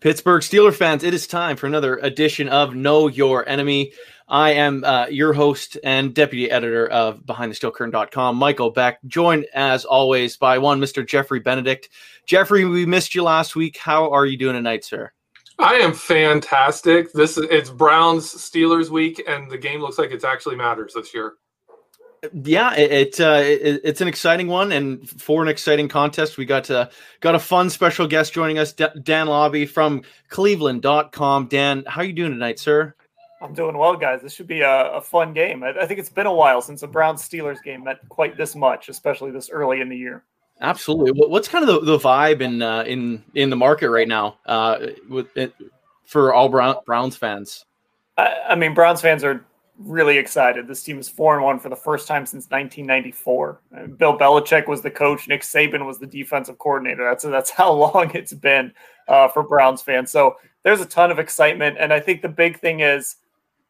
Pittsburgh Steeler fans, it is time for another edition of Know Your Enemy. I am uh, your host and deputy editor of BehindTheSteelCurtain.com, Michael Beck, joined as always by one Mr. Jeffrey Benedict. Jeffrey, we missed you last week. How are you doing tonight, sir? I am fantastic. This is it's Browns Steelers week, and the game looks like it actually matters this year. Yeah, it, it, uh, it, it's an exciting one, and for an exciting contest, we got uh, got a fun special guest joining us, D- Dan Labbe from Cleveland.com. Dan, how are you doing tonight, sir? I'm doing well, guys. This should be a, a fun game. I, I, think it's been a while since a Browns Steelers game meant quite this much, especially this early in the year. Absolutely. What's kind of the, the vibe in uh, in in the market right now uh, with it, for all Brown, Browns fans? I, I mean, Browns fans are really excited. This team is four and one for the first time since 1994. Bill Belichick was the coach. Nick Saban was the defensive coordinator. That's that's how long it's been uh, for Browns fans. So there's a ton of excitement, and I think the big thing is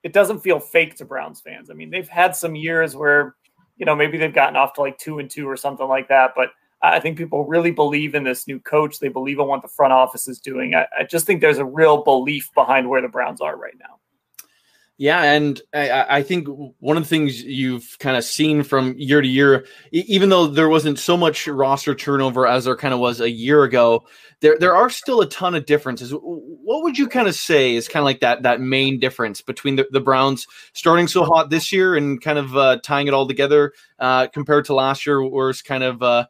it doesn't feel fake to Browns fans. I mean, they've had some years where you know maybe they've gotten off to like two and two or something like that, but I think people really believe in this new coach. They believe in what the front office is doing. I, I just think there's a real belief behind where the Browns are right now. Yeah, and I, I, think one of the things you've kind of seen from year to year, even though there wasn't so much roster turnover as there kind of was a year ago, there there are still a ton of differences. What would you kind of say is kind of like that that main difference between the, the Browns starting so hot this year and kind of uh, tying it all together uh, compared to last year, where it's kind of uh,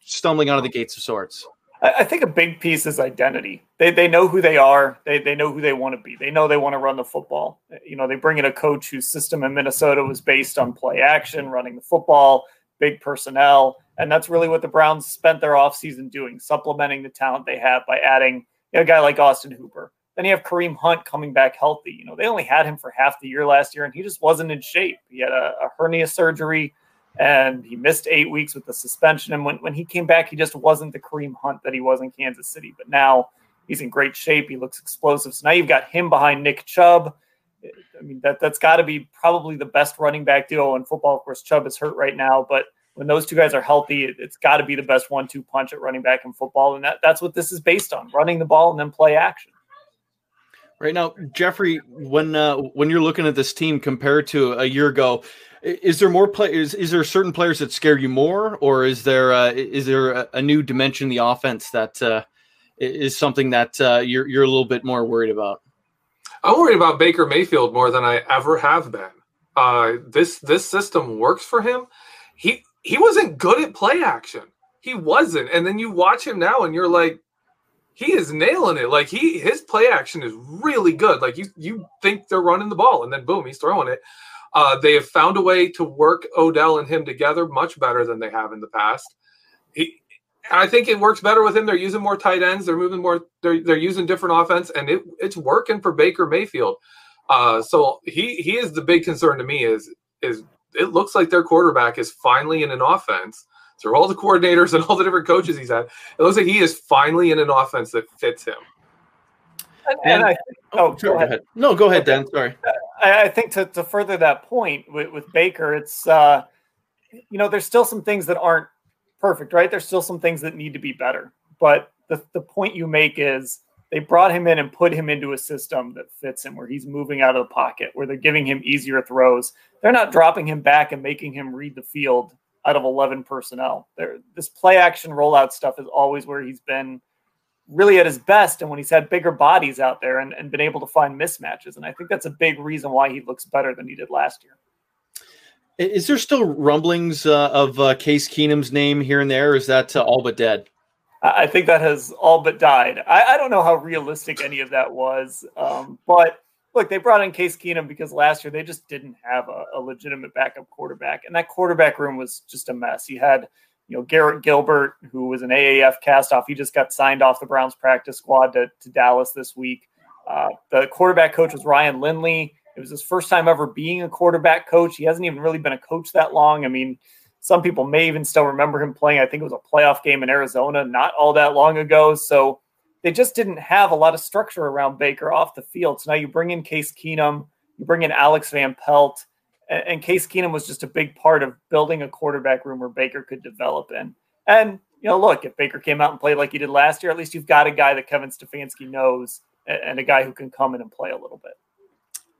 stumbling out of the gates of sorts? I think a big piece is identity. They, they know who they are. They, they know who they want to be. They know they want to run the football. You know, they bring in a coach whose system in Minnesota was based on play action, running the football, big personnel. And that's really what the Browns spent their offseason doing, supplementing the talent they have by adding you know, a guy like Austin Hooper. Then you have Kareem Hunt coming back healthy. You know, they only had him for half the year last year, and he just wasn't in shape. He had a, a hernia surgery and he missed eight weeks with the suspension. And when, when he came back, he just wasn't the Kareem Hunt that he was in Kansas City. But now he's in great shape. He looks explosive. So now you've got him behind Nick Chubb. I mean, that, that's got to be probably the best running back duo in football. Of course, Chubb is hurt right now, but when those two guys are healthy, it, has got to be the best one two punch at running back in football. And that, that's what this is based on running the ball and then play action. Right now, Jeffrey, when uh, when you're looking at this team compared to a year ago, is there more players? Is there certain players that scare you more, or is there uh, is there a, a, new dimension in the offense that uh, is something that uh, you're you're a little bit more worried about? I'm worried about Baker Mayfield more than I ever have been. Uh, this this system works for him. He he wasn't good at play action. He wasn't, and then you watch him now, and you're like, he is nailing it. Like he his play action is really good. Like you you think they're running the ball, and then boom, he's throwing it. Uh, they have found a way to work Odell and him together much better than they have in the past. He, I think it works better with him. They're using more tight ends. They're moving more. They're they're using different offense, and it, it's working for Baker Mayfield. Uh, so he he is the big concern to me. Is is it looks like their quarterback is finally in an offense through all the coordinators and all the different coaches he's had. It looks like he is finally in an offense that fits him. And, and I, oh, oh go, ahead. ahead. No, go ahead, Dan. Sorry. I, I think to, to further that point with, with Baker, it's uh, you know, there's still some things that aren't perfect, right? There's still some things that need to be better. But the, the point you make is they brought him in and put him into a system that fits him where he's moving out of the pocket, where they're giving him easier throws. They're not dropping him back and making him read the field out of 11 personnel. There, this play action rollout stuff is always where he's been really at his best and when he's had bigger bodies out there and, and been able to find mismatches. And I think that's a big reason why he looks better than he did last year. Is there still rumblings uh, of uh, Case Keenum's name here and there? is that uh, all but dead? I think that has all but died. I, I don't know how realistic any of that was, um, but look, they brought in Case Keenum because last year they just didn't have a, a legitimate backup quarterback, and that quarterback room was just a mess. You had you know, Garrett Gilbert, who was an AAF castoff, he just got signed off the Browns practice squad to, to Dallas this week. Uh, the quarterback coach was Ryan Lindley. It was his first time ever being a quarterback coach. He hasn't even really been a coach that long. I mean, some people may even still remember him playing. I think it was a playoff game in Arizona not all that long ago. So they just didn't have a lot of structure around Baker off the field. So now you bring in Case Keenum, you bring in Alex Van Pelt and Case Keenum was just a big part of building a quarterback room where Baker could develop in. And you know, look, if Baker came out and played like he did last year, at least you've got a guy that Kevin Stefanski knows and a guy who can come in and play a little bit.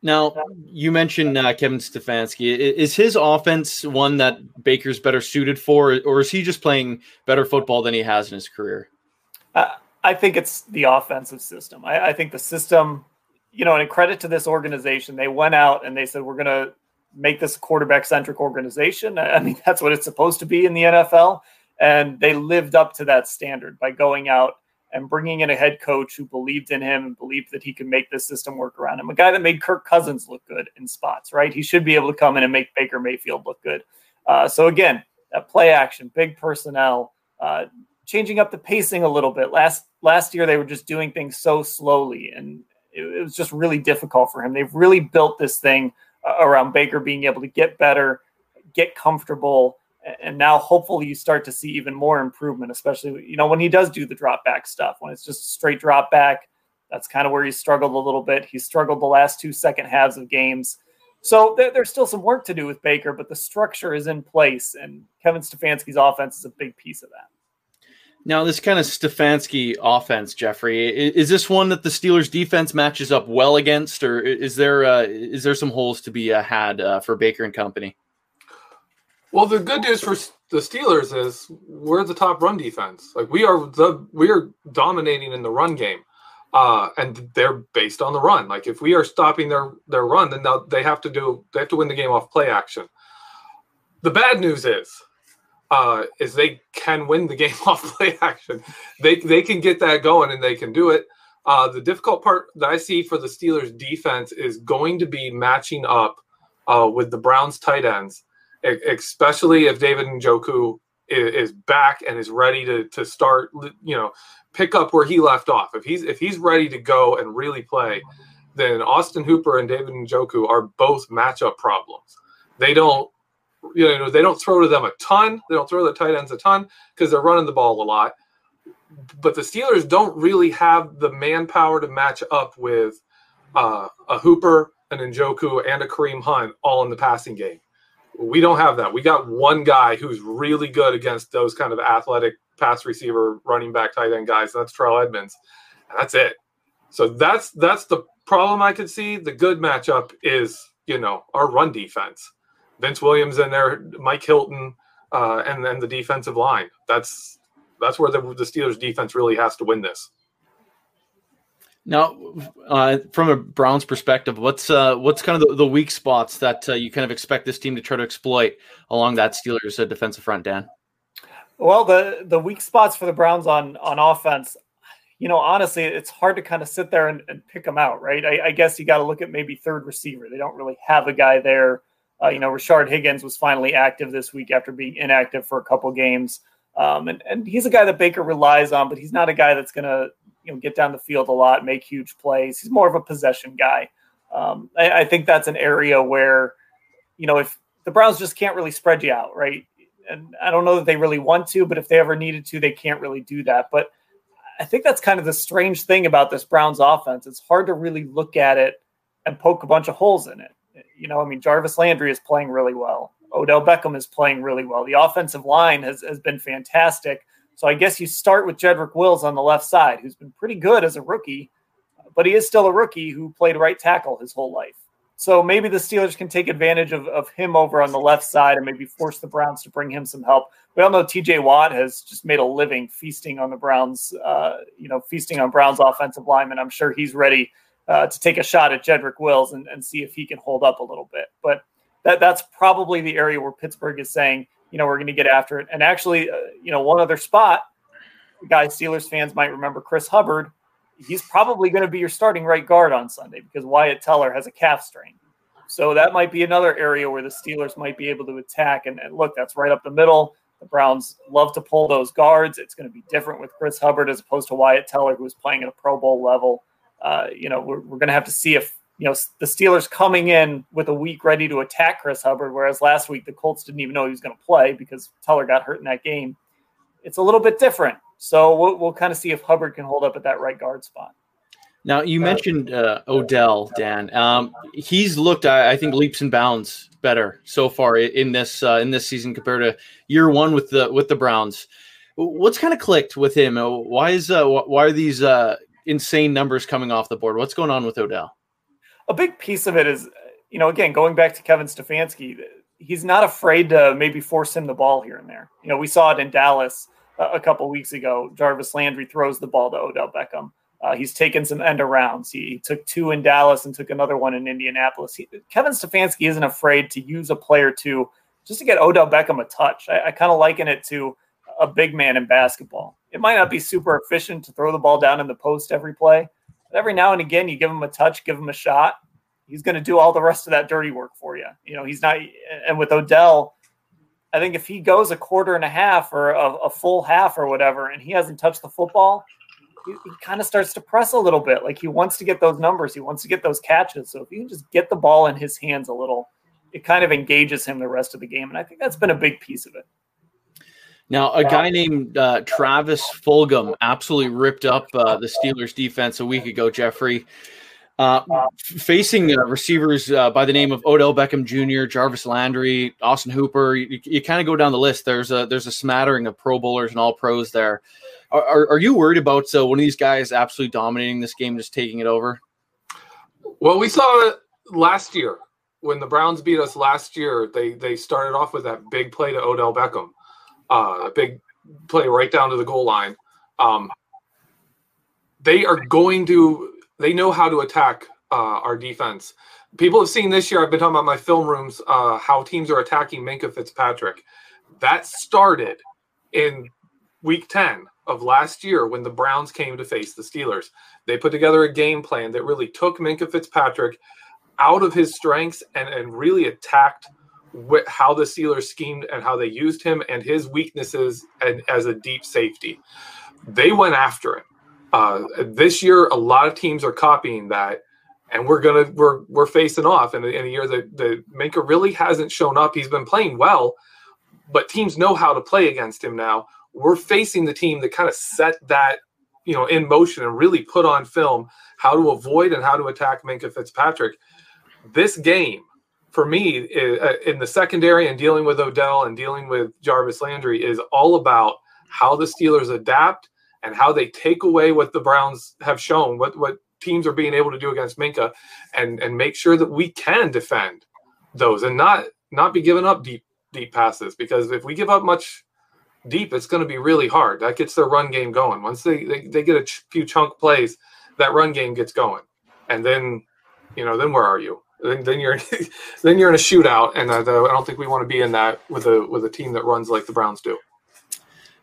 Now, you mentioned uh, Kevin Stefanski. Is his offense one that Baker's better suited for, or is he just playing better football than he has in his career? Uh, I think it's the offensive system. I, I think the system, you know, and credit to this organization, they went out and they said, we're going to make this a quarterback centric organization. I mean, that's what it's supposed to be in the NFL. And they lived up to that standard by going out and bringing in a head coach who believed in him and believed that he could make this system work around him. A guy that made Kirk Cousins look good in spots, right? He should be able to come in and make Baker Mayfield look good. Uh, so again, that play action, big personnel, uh, changing up the pacing a little bit. Last last year they were just doing things so slowly, and it, it was just really difficult for him. They've really built this thing around Baker being able to get better, get comfortable and now hopefully you start to see even more improvement especially you know when he does do the drop back stuff when it's just straight drop back that's kind of where he struggled a little bit. He struggled the last two second halves of games. So there, there's still some work to do with baker but the structure is in place and kevin stefanski's offense is a big piece of that now, this kind of Stefanski offense, Jeffrey, is this one that the Steelers defense matches up well against, or is there uh, is there some holes to be uh, had uh, for Baker and company? Well, the good news for the Steelers is we're the top run defense. Like we are the we are dominating in the run game, uh, and they're based on the run. Like if we are stopping their their run, then they have to do they have to win the game off play action. The bad news is, uh, is they can win the game off play action. They they can get that going and they can do it. Uh, the difficult part that I see for the Steelers defense is going to be matching up uh, with the Browns tight ends especially if David Njoku is back and is ready to to start, you know, pick up where he left off. If he's if he's ready to go and really play, then Austin Hooper and David Njoku are both matchup problems. They don't you know they don't throw to them a ton. They don't throw the tight ends a ton because they're running the ball a lot. But the Steelers don't really have the manpower to match up with uh, a Hooper, an Njoku, and a Kareem Hunt all in the passing game. We don't have that. We got one guy who's really good against those kind of athletic pass receiver, running back, tight end guys. That's Terrell Edmunds, And that's it. So that's that's the problem I could see. The good matchup is, you know, our run defense. Vince Williams in there, Mike Hilton, uh, and then the defensive line. That's that's where the, the Steelers defense really has to win this. Now, uh, from a Browns perspective, what's uh, what's kind of the, the weak spots that uh, you kind of expect this team to try to exploit along that Steelers uh, defensive front, Dan? Well, the the weak spots for the Browns on on offense, you know, honestly, it's hard to kind of sit there and, and pick them out, right? I, I guess you got to look at maybe third receiver. They don't really have a guy there. Uh, you know, Rashard Higgins was finally active this week after being inactive for a couple games. Um, and, and he's a guy that Baker relies on, but he's not a guy that's going to you know get down the field a lot, make huge plays. He's more of a possession guy. Um, I, I, think that's an area where you know if the Browns just can't really spread you out, right? And I don't know that they really want to, but if they ever needed to, they can't really do that. But I think that's kind of the strange thing about this Browns offense. It's hard to really look at it and poke a bunch of holes in it. You know, I mean, Jarvis Landry is playing really well. Odell Beckham is playing really well. The offensive line has, has been fantastic. So I guess you start with Jedrick Wills on the left side, who's been pretty good as a rookie, but he is still a rookie who played right tackle his whole life. So maybe the Steelers can take advantage of, of him over on the left side and maybe force the Browns to bring him some help. We all know TJ Watt has just made a living feasting on the Browns, uh, you know, feasting on Browns offensive linemen. I'm sure he's ready uh, to take a shot at Jedrick Wills and, and see if he can hold up a little bit. But that that's probably the area where Pittsburgh is saying, you know, we're going to get after it. And actually, uh, you know, one other spot, guys, Steelers fans might remember Chris Hubbard. He's probably going to be your starting right guard on Sunday because Wyatt Teller has a calf strain. So that might be another area where the Steelers might be able to attack. And, and look, that's right up the middle. The Browns love to pull those guards. It's going to be different with Chris Hubbard as opposed to Wyatt Teller, who is playing at a Pro Bowl level. Uh, you know, we're, we're going to have to see if you know, the Steelers coming in with a week ready to attack Chris Hubbard, whereas last week the Colts didn't even know he was going to play because Teller got hurt in that game. It's a little bit different. So we'll, we'll kind of see if Hubbard can hold up at that right guard spot. Now you mentioned uh, Odell, Dan. Um, he's looked, I, I, think, leaps and bounds better so far in this uh, in this season compared to year one with the with the Browns. What's kind of clicked with him? Uh, why is uh, why are these uh, insane numbers coming off the board? What's going on with Odell? A big piece of it is, you know, again going back to Kevin Stefanski, he's not afraid to maybe force him the ball here and there. You know, we saw it in Dallas a couple weeks ago. Jarvis Landry throws the ball to Odell Beckham. Uh, he's taken some end arounds. He, he, took two in Dallas and took another one in Indianapolis. He, Kevin Stefanski isn't afraid to use a player to just to get Odell Beckham a touch. I, I kind of liken it to a big man in basketball. It might not be super efficient to throw the ball down in the post every play, but every now and again, you give him a touch, give him a shot. He's going to do all the rest of that dirty work for you. You know, he's not. And with Odell, I think if he goes a quarter and a half or a, a full half or whatever, and he hasn't touched the football, he, he kind of starts to press a little bit. Like he wants to get those numbers, he wants to get those catches. So if you can just get the ball in his hands a little, it kind of engages him the rest of the game. And I think that's been a big piece of it. Now, a guy named uh, Travis Fulgham absolutely ripped up uh, the Steelers defense a week ago, Jeffrey. Uh, facing uh, receivers uh, by the name of Odell Beckham Jr., Jarvis Landry, Austin Hooper, you, you kind of go down the list. There's a there's a smattering of Pro Bowlers and All Pros there. Are, are, are you worried about uh, one of these guys absolutely dominating this game, just taking it over? Well, we saw it last year when the Browns beat us last year. They they started off with that big play to Odell Beckham, uh, a big play right down to the goal line. Um, they are going to they know how to attack uh, our defense. People have seen this year. I've been talking about my film rooms, uh, how teams are attacking Minkah Fitzpatrick. That started in week 10 of last year when the Browns came to face the Steelers. They put together a game plan that really took Minkah Fitzpatrick out of his strengths and, and really attacked wh- how the Steelers schemed and how they used him and his weaknesses and, as a deep safety. They went after him. Uh, this year, a lot of teams are copying that, and we're gonna we're we're facing off in, in a year that the Minkah really hasn't shown up. He's been playing well, but teams know how to play against him now. We're facing the team that kind of set that you know in motion and really put on film how to avoid and how to attack Minkah Fitzpatrick. This game, for me, uh, in the secondary and dealing with Odell and dealing with Jarvis Landry, is all about how the Steelers adapt and how they take away what the Browns have shown, what what teams are being able to do against Minkah, and and make sure that we can defend those and not not be giving up deep deep passes because if we give up much deep, it's going to be really hard. That gets their run game going. Once they they, they get a ch- few chunk plays, that run game gets going, and then you know then where are you? Then, then you're then you're in a shootout, and uh, I don't think we want to be in that with a with a team that runs like the Browns do.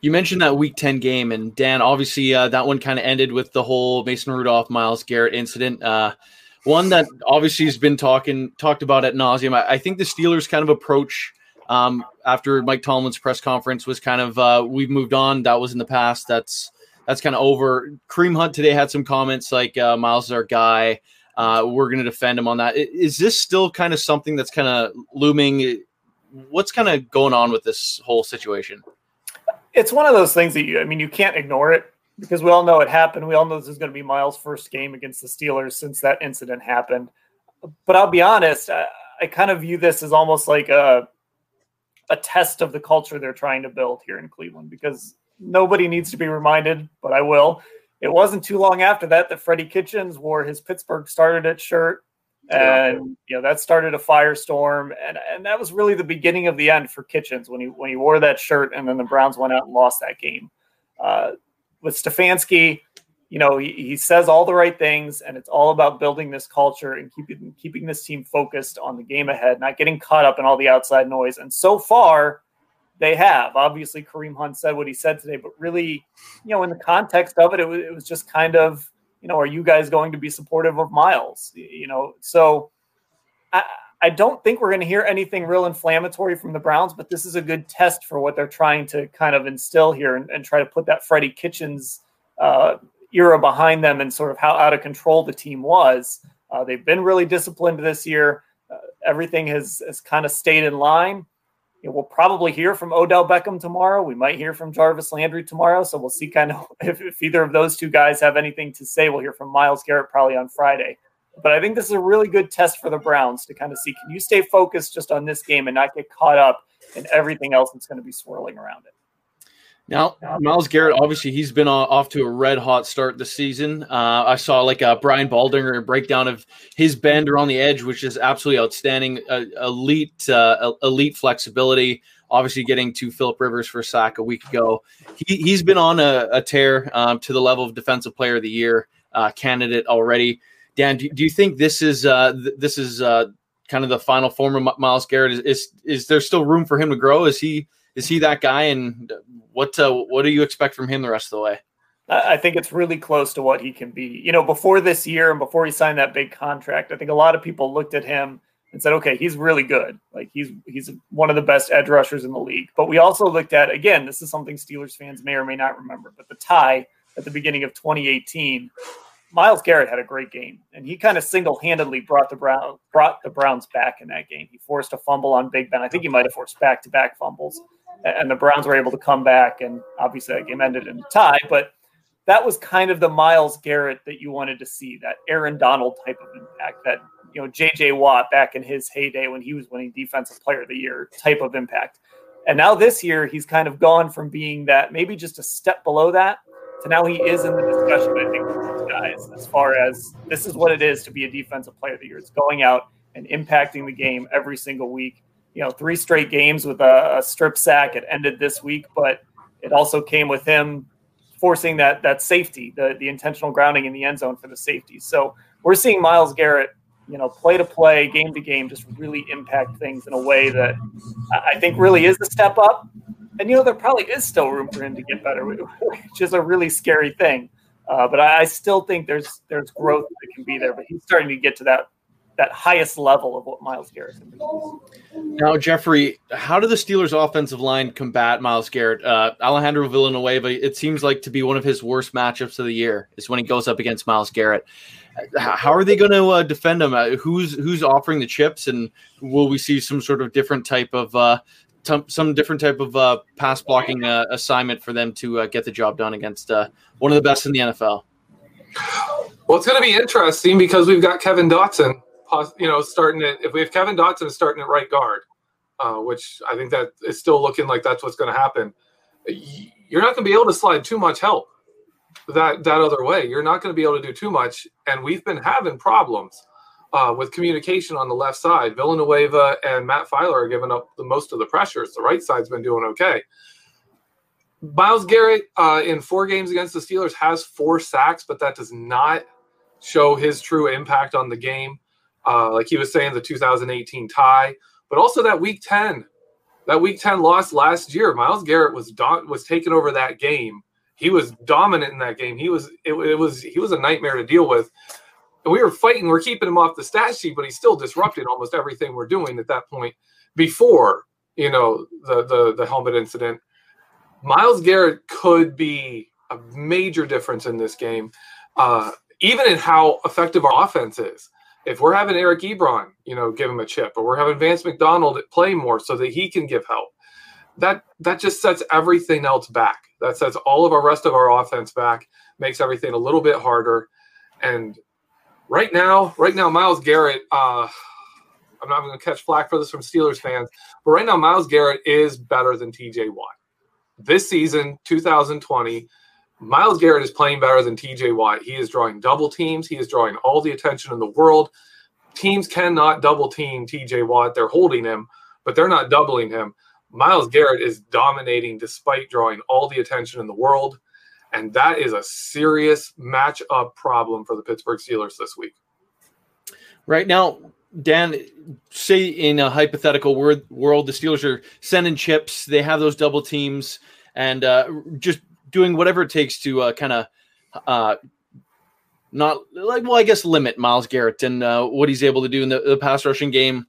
You mentioned that Week Ten game, and Dan, obviously uh, that one kind of ended with the whole Mason Rudolph, Myles Garrett incident. Uh, one that obviously has been talking talked about at nauseum. I, I think the Steelers kind of approach um, after Mike Tomlin's press conference was kind of uh, we've moved on. That was in the past. That's that's kind of over. Kareem Hunt today had some comments like uh, Myles is our guy. Uh, we're going to defend him on that. Is this still kind of something that's kind of looming? What's kind of going on with this whole situation? it's one of those things that you, I mean, you can't ignore it because we all know it happened. We all know this is going to be Myles' first game against the Steelers since that incident happened. But I'll be honest, I, I kind of view this as almost like a a test of the culture they're trying to build here in Cleveland because nobody needs to be reminded, but I will. It wasn't too long after that that Freddie Kitchens wore his Pittsburgh started it shirt. And you know that started a firestorm. And and that was really the beginning of the end for kitchens when he when he wore that shirt and then the browns went out and lost that game. Uh, with stefanski you know he, he says all the right things and it's all about building this culture and keeping keeping this team focused on the game ahead not getting caught up in all the outside noise. And so far they have obviously kareem hunt said what he said today but really you know in the context of it it was, it was just kind of you know, are you guys going to be supportive of Myles? You know, so I, I don't think we're going to hear anything real inflammatory from the Browns, but this is a good test for what they're trying to kind of instill here and, and try to put that Freddie Kitchens uh, era behind them and sort of how out of control the team was. Uh, they've been really disciplined this year. Uh, everything has, has kind of stayed in line you know, we'll probably hear from Odell Beckham tomorrow. We might hear from Jarvis Landry tomorrow. So we'll see kind of if, if, either of those two guys have anything to say. We'll hear from Myles Garrett probably on Friday. But I think this is a really good test for the Browns to kind of see can you stay focused just on this game and not get caught up in everything else that's going to be swirling around it. Now, Myles Garrett, obviously, he's been off to a red hot start this season. Uh, I saw like a Brian Baldinger breakdown of his bend around the edge, which is absolutely outstanding. Uh, elite, elite flexibility. Obviously, getting to Philip Rivers for a sack a week ago. He, he's been on a, a tear um, to the level of Defensive Player of the Year uh, candidate already. Dan, do, do, you think this is uh, th- this is uh, kind of the final form of Myles Garrett? Is, is is there still room for him to grow? Is he is he that guy? And what uh, what do you expect from him the rest of the way? I think it's really close to what he can be. You know, before this year and before he signed that big contract, I think a lot of people looked at him and said, "Okay, he's really good. Like he's he's one of the best edge rushers in the league." But we also looked at again, this is something Steelers fans may or may not remember, but the tie at the beginning of 2018 Myles Garrett had a great game, and he kind of single-handedly brought the Brown brought the Browns back in that game. He forced a fumble on Big Ben. I think he might have forced back-to-back fumbles, and the Browns were able to come back. And obviously, that game ended in a tie. But that was kind of the Myles Garrett that you wanted to see, that Aaron Donald type of impact, that you know J.J. Watt back in his heyday when he was winning Defensive Player of the Year type of impact. And now this year, he's kind of gone from being that maybe just a step below that to now he is in the discussion, I think, with guys as far as this is what it is to be a defensive player of the year. It's going out and impacting the game every single week. You know, three straight games with a, a strip sack. It ended this week, but it also came with him forcing that that safety, the the intentional grounding in the end zone for the safety. So we're seeing Myles Garrett, you know, play to play, game to game, just really impact things in a way that I think really is a step up. And you know, there probably is still room for him to get better, which is a really scary thing. Uh, but I, I still think there's there's growth that can be there. But he's starting to get to that that highest level of what Myles Garrett can. Now, Jeffrey, how do the Steelers' offensive line combat Myles Garrett? Uh, Alejandro Villanueva, it seems like to be one of his worst matchups of the year is when he goes up against Myles Garrett. How are they going to uh, defend him? Uh, who's who's offering the chips, and will we see some sort of different type of uh, t- some different type of uh, pass blocking uh, assignment for them to uh, get the job done against uh, one of the best in the NFL. Well, it's going to be interesting because we've got Kevin Dotson, you know, starting it. If we have Kevin Dotson starting at right guard, uh, which I think that is still looking like that's what's going to happen, you're not going to be able to slide too much help that that other way. You're not going to be able to do too much, and we've been having problems uh, with communication on the left side. Villanueva and Matt Feiler are giving up the most of the pressures. The right side's been doing okay. Myles Garrett uh, in four games against the Steelers has four sacks, but that does not show his true impact on the game. Uh, like he was saying, the 2018 tie, but also that Week 10, that Week 10 loss last year. Myles Garrett was do- was taking over that game. He was dominant in that game. He was it, it was he was a nightmare to deal with and we were fighting. We're keeping him off the stat sheet, but he still disrupted almost everything we're doing at that point. Before you know the the, the helmet incident, Myles Garrett could be a major difference in this game, uh, even in how effective our offense is. If we're having Eric Ebron, you know, give him a chip, or we're having Vance McDonald play more so that he can give help, that that just sets everything else back. That sets all of our rest of our offense back, makes everything a little bit harder, and right now, right now, Myles Garrett. Uh, I'm not going to catch flack for this from Steelers fans, but right now, Myles Garrett is better than T.J. Watt. This season, 2020, Myles Garrett is playing better than T.J. Watt. He is drawing double teams. He is drawing all the attention in the world. Teams cannot double team T.J. Watt. They're holding him, but they're not doubling him. Myles Garrett is dominating despite drawing all the attention in the world. And that is a serious matchup problem for the Pittsburgh Steelers this week. Right now, Dan, say in a hypothetical world, world the Steelers are sending chips, they have those double teams, and uh, just doing whatever it takes to uh, kind of uh, not like, well, I guess limit Myles Garrett and uh, what he's able to do in the, the pass rushing game.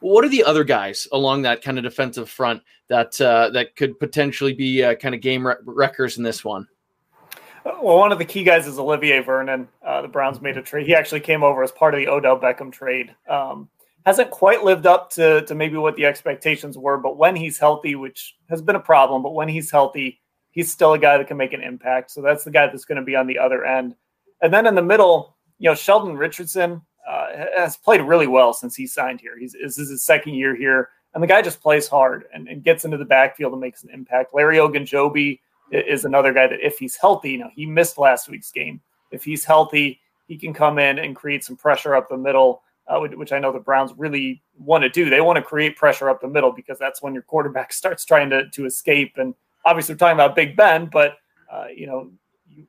What are the other guys along that kind of defensive front that uh, that could potentially be uh, kind of game wreckers in this one? Well, one of the key guys is Olivier Vernon. Uh, the Browns made a trade. He actually came over as part of the Odell Beckham trade. Um, hasn't quite lived up to, to maybe what the expectations were, but when he's healthy, which has been a problem, but when he's healthy, he's still a guy that can make an impact. So that's the guy that's going to be on the other end. And then in the middle, you know, Sheldon Richardson uh, has played really well since he signed here. He's this is his second year here. and the guy just plays hard and, and gets into the backfield and makes an impact. Larry Ogunjobi is another guy that if he's healthy, you know, he missed last week's game. If he's healthy, he can come in and create some pressure up the middle, uh, which I know the Browns really want to do. They want to create pressure up the middle because that's when your quarterback starts trying to, to escape. And obviously, we're talking about Big Ben, but, uh, you know, you,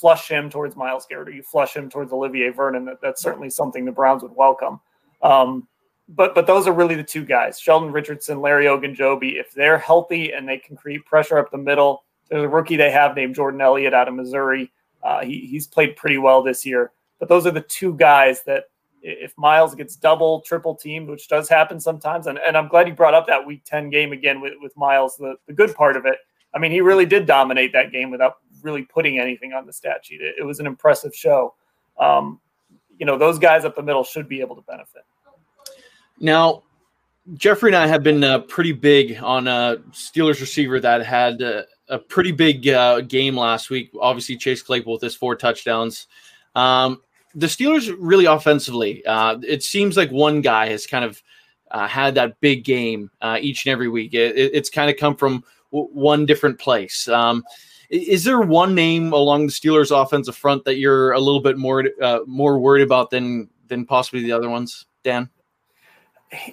flush him towards Myles Garrett or you flush him towards Olivier Vernon. That, that's certainly something the Browns would welcome. Um, but but those are really the two guys, Sheldon Richardson, Larry Ogunjobi. If they're healthy and they can create pressure up the middle, there's a rookie they have named Jordan Elliott out of Missouri. Uh, he, he's played pretty well this year. But those are the two guys that, if Myles gets double, triple teamed, which does happen sometimes, and, and I'm glad you brought up that Week 10 game again with, with Myles. The, the good part of it, I mean, he really did dominate that game without really putting anything on the stat sheet. It, it was an impressive show. Um, you know, those guys up the middle should be able to benefit. Now, Jeffrey and I have been uh, pretty big on a Steelers receiver that had uh, a pretty big uh, game last week. Obviously, Chase Claypool with his four touchdowns. Um, the Steelers really offensively, uh, it seems like one guy has kind of uh, had that big game uh, each and every week. It, it's kind of come from w- one different place. Um, is there one name along the Steelers' offensive front that you're a little bit more uh, more worried about than than possibly the other ones, Dan?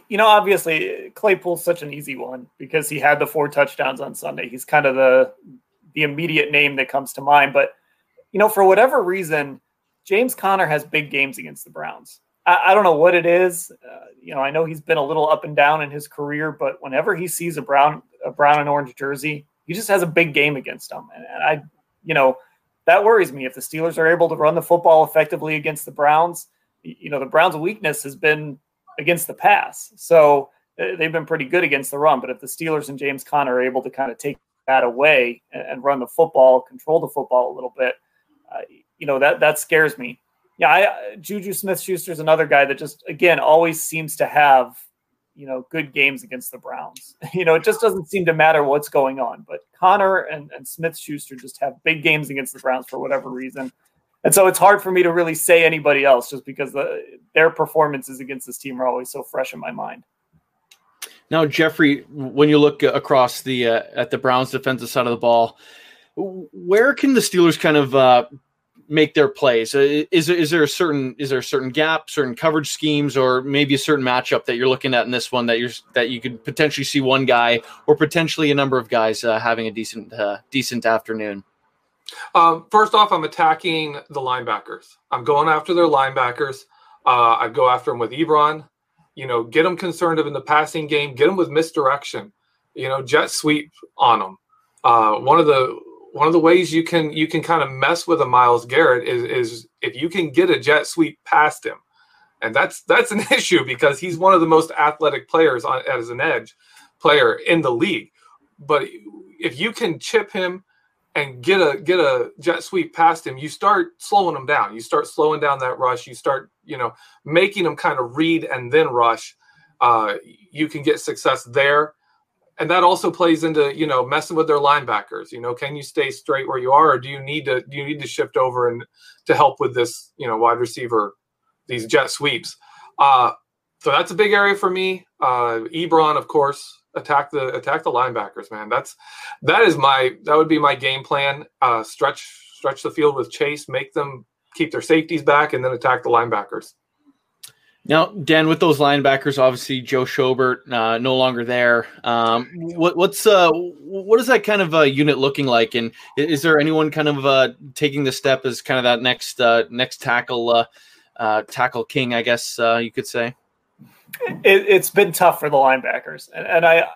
You know, obviously Claypool's such an easy one because he had the four touchdowns on Sunday. He's kind of the the immediate name that comes to mind. But you know, for whatever reason, James Conner has big games against the Browns. I, I don't know what it is. Uh, you know, I know he's been a little up and down in his career, but whenever he sees a brown a brown and orange jersey, he just has a big game against them. And, and I, you know, that worries me. If the Steelers are able to run the football effectively against the Browns, you know, the Browns' weakness has been against the pass. So uh, they've been pretty good against the run. But if the Steelers and James Conner are able to kind of take that away and, run the football, control the football a little bit, uh, you know that that scares me. Yeah, I, Juju Smith Schuster is another guy that just again always seems to have you know good games against the Browns. You know, it just doesn't seem to matter what's going on. But Conner and, and Smith Schuster just have big games against the Browns for whatever reason. And so it's hard for me to really say anybody else just because the, their performances against this team are always so fresh in my mind. Now, Jeffrey, when you look across the uh, at the Browns' defensive side of the ball, where can the Steelers kind of uh, make their plays? Uh, is there a certain is there a certain gap, certain coverage schemes, or maybe a certain matchup that you're looking at in this one that you're that you could potentially see one guy or potentially a number of guys uh, having a decent uh, decent afternoon? Um, first off, I'm attacking the linebackers. I'm going after their linebackers. Uh, I go after them with Ebron. You know, get them concerned of in the passing game. Get them with misdirection. You know, jet sweep on them. Uh, one of the one of the ways you can you can kind of mess with a Myles Garrett is is if you can get a jet sweep past him, and that's that's an issue because he's one of the most athletic players on, as an edge player in the league. But if you can chip him and get a get a jet sweep past him, you start slowing him down. You start slowing down that rush. You start you know making him kind of read and then rush. Uh, you can get success there and that also plays into you know messing with their linebackers you know can you stay straight where you are or do you need to do you need to shift over and to help with this you know wide receiver these jet sweeps? Uh so that's a big area for me. Uh ebron of course attack the attack the linebackers man. That's that is my that would be my game plan. Uh stretch stretch the field with chase make them keep their safeties back and then attack the linebackers now, Dan, with those linebackers, obviously Joe Schobert uh, no longer there. Um, what, what's uh, what is that kind of uh, unit looking like? And is there anyone kind of uh, taking the step as kind of that next uh, next tackle uh, uh, tackle king? I guess you could say. It, has been tough for the linebackers, and, and I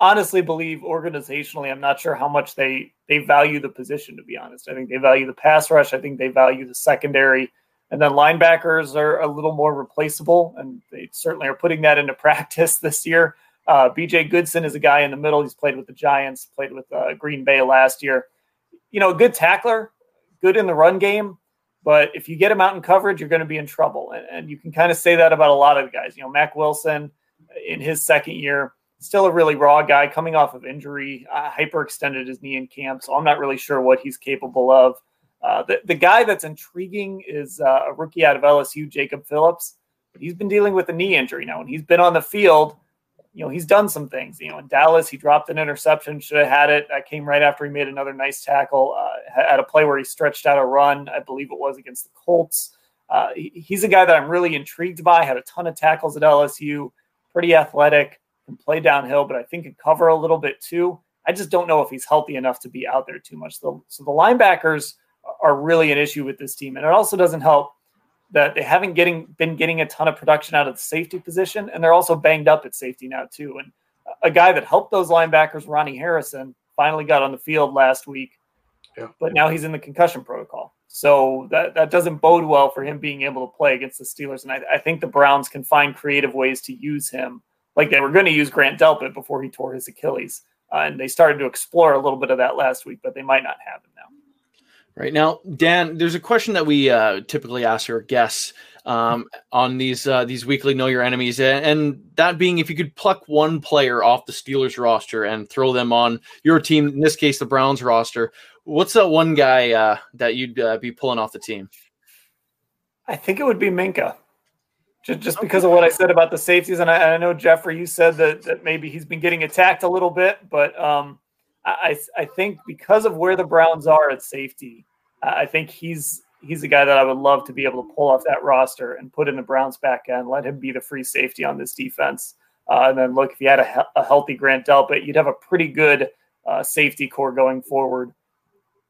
honestly believe organizationally, I'm not sure how much they they value the position. To be honest, I think they value the pass rush. I think they value the secondary and then linebackers are a little more replaceable, and they certainly are putting that into practice this year. Uh, BJ Goodson is a guy in the middle. He's played with the Giants, played with uh, Green Bay last year. You know, a good tackler, good in the run game, but if you get him out in coverage, you're going to be in trouble. And, and you can kind of say that about a lot of guys. You know, Mack Wilson in his second year, still a really raw guy coming off of injury, uh, hyperextended his knee in camp. So I'm not really sure what he's capable of. Uh, the, the guy that's intriguing is uh, a rookie out of LSU, Jacob Phillips. He's been dealing with a knee injury now, and he's been on the field you know, he's done some things. You know, in Dallas, he dropped an interception, should have had it. That came right after he made another nice tackle uh, at a play where he stretched out a run. I believe it was against the Colts. Uh, he, he's a guy that I'm really intrigued by. Had a ton of tackles at LSU, pretty athletic, can play downhill, but I think can cover a little bit too. I just don't know if he's healthy enough to be out there too much. So, so the linebackers are really an issue with this team, and it also doesn't help that they haven't getting been getting a ton of production out of the safety position, and they're also banged up at safety now too. And a guy that helped those linebackers, Ronnie Harrison, finally got on the field last week, yeah. but now he's in the concussion protocol. So that, that doesn't bode well for him being able to play against the Steelers. And I, I think the Browns can find creative ways to use him, like they were going to use Grant Delpit before he tore his Achilles. Uh, and they started to explore a little bit of that last week, but they might not have him now. Right now, Dan, there's a question that we uh, typically ask our guests um, on these uh, these weekly Know Your Enemies, and that being if you could pluck one player off the Steelers roster and throw them on your team, in this case the Browns roster, what's that one guy uh, that you'd uh, be pulling off the team? I think it would be Minkah, just, just okay. because of what I said about the safeties, and I, I, know Jeffrey, you said that that maybe he's been getting attacked a little bit, but um, I, I think because of where the Browns are at safety, I think he's he's a guy that I would love to be able to pull off that roster and put in the Browns back end, let him be the free safety on this defense. Uh, and then look, if you had a, a, healthy Grant Delpit, you'd have a pretty good uh, safety corps going forward.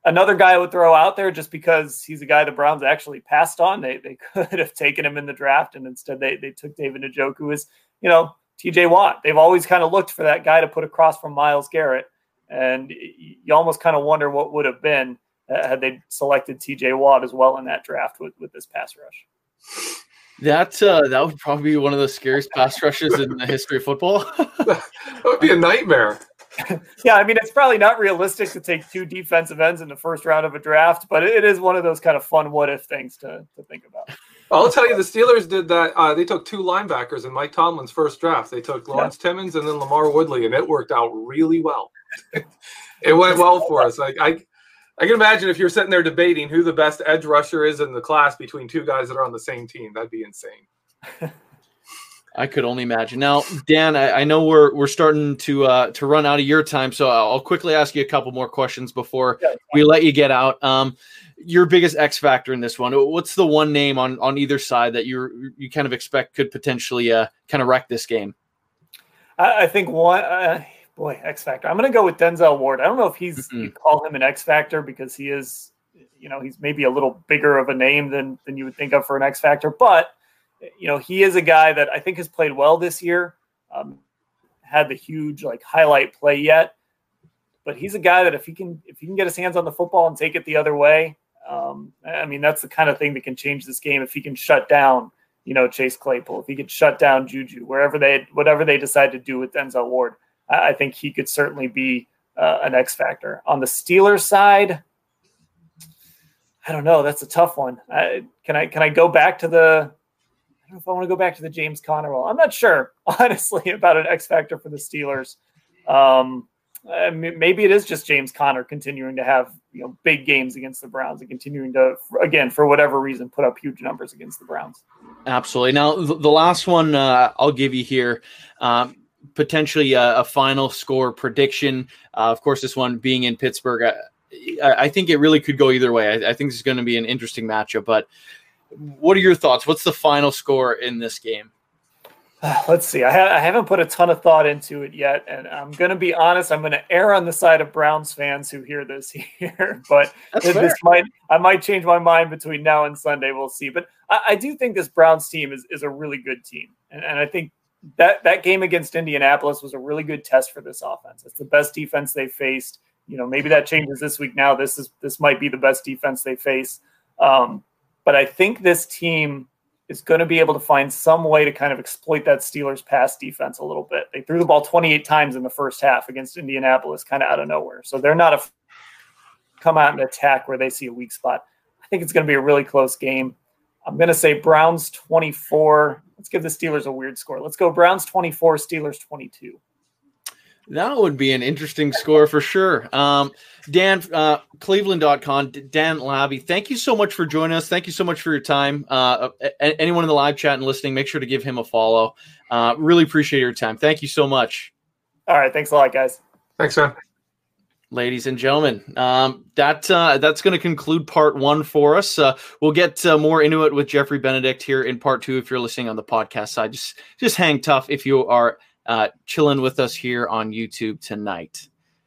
Another guy I would throw out there just because he's a guy the Browns actually passed on. They, they could have taken him in the draft, and instead they, they took David Njoku as, you know, TJ Watt. They've always kind of looked for that guy to put across from Myles Garrett. And you almost kind of wonder what would have been uh, had they selected TJ Watt as well in that draft with, with this pass rush. That uh, that would probably be one of the scariest pass rushes in the history of football. that would be a nightmare. yeah, I mean it's probably not realistic to take two defensive ends in the first round of a draft, but it is one of those kind of fun what if things to, to think about. I'll tell you, the Steelers did that. Uh, they took two linebackers in Mike Tomlin's first draft. They took Lawrence yeah. Timmons and then LaMarr Woodley, and it worked out really well. it went well for us. Like I, I can imagine if you're sitting there debating who the best edge rusher is in the class between two guys that are on the same team, that'd be insane. I could only imagine. Now, Dan, I, I, know we're we're starting to uh, to run out of your time, so I'll quickly ask you a couple more questions before we let you get out. Um, your biggest X factor in this one? What's the one name on on either side that you you kind of expect could potentially uh, kind of wreck this game? I, I think one. Uh, boy, X Factor. I'm going to go with Denzel Ward. I don't know if he's mm-hmm. you call him an X Factor because he is, you know, he's maybe a little bigger of a name than than you would think of for an X Factor, but you know, he is a guy that I think has played well this year. Um, had the huge like highlight play yet, but he's a guy that if he can if he can get his hands on the football and take it the other way, um, I mean that's the kind of thing that can change this game if he can shut down you know Chase Claypool, if he could shut down Juju, wherever they whatever they decide to do with Denzel Ward. I think he could certainly be uh, an X factor. On the Steelers side, I don't know. That's a tough one. I, can I can I go back to the? I don't know if I want to go back to the James Conner role. I'm not sure, honestly, about an X factor for the Steelers. Um, maybe it is just James Conner continuing to have you know big games against the Browns and continuing to again for whatever reason put up huge numbers against the Browns. Absolutely. Now the last one uh, I'll give you here. Um, potentially a, a final score prediction. Uh, of course, this one being in Pittsburgh, I, I think it really could go either way. I, I think this is going to be an interesting matchup. But what are your thoughts? What's the final score in this game? let's see. I, ha- I, haven't put a ton of thought into it yet, and I'm going to be honest. I'm going to err on the side of Browns fans who hear this here, but this might I might change my mind between now and Sunday. We'll see. But I, I do think this Browns team is is a really good team, and, and I think that that game against Indianapolis was a really good test for this offense. It's the best defense they faced. You know, maybe that changes this week. Now this is this might be the best defense they face. Um, but I think this team is going to be able to find some way to kind of exploit that Steelers pass defense a little bit. They threw the ball 28 times in the first half against Indianapolis, kind of out of nowhere. So they're not a come out and attack where they see a weak spot. I think it's going to be a really close game. I'm going to say Browns 24. Let's give the Steelers a weird score. Let's go Browns 24, Steelers 22. That would be an interesting score for sure. Um, Dan, uh, cleveland.com, Dan Labbe, thank you so much for joining us. Thank you so much for your time. Uh, anyone in the live chat and listening, make sure to give him a follow. Uh, really appreciate your time. Thank you so much. All right. Thanks a lot, guys. Thanks, man. Ladies and gentlemen, um, that uh, that's going to conclude part one for us. Uh, we'll get uh, more into it with Jeffrey Benedict here in part two. If you're listening on the podcast side, just just hang tough if you are uh, chilling with us here on YouTube tonight.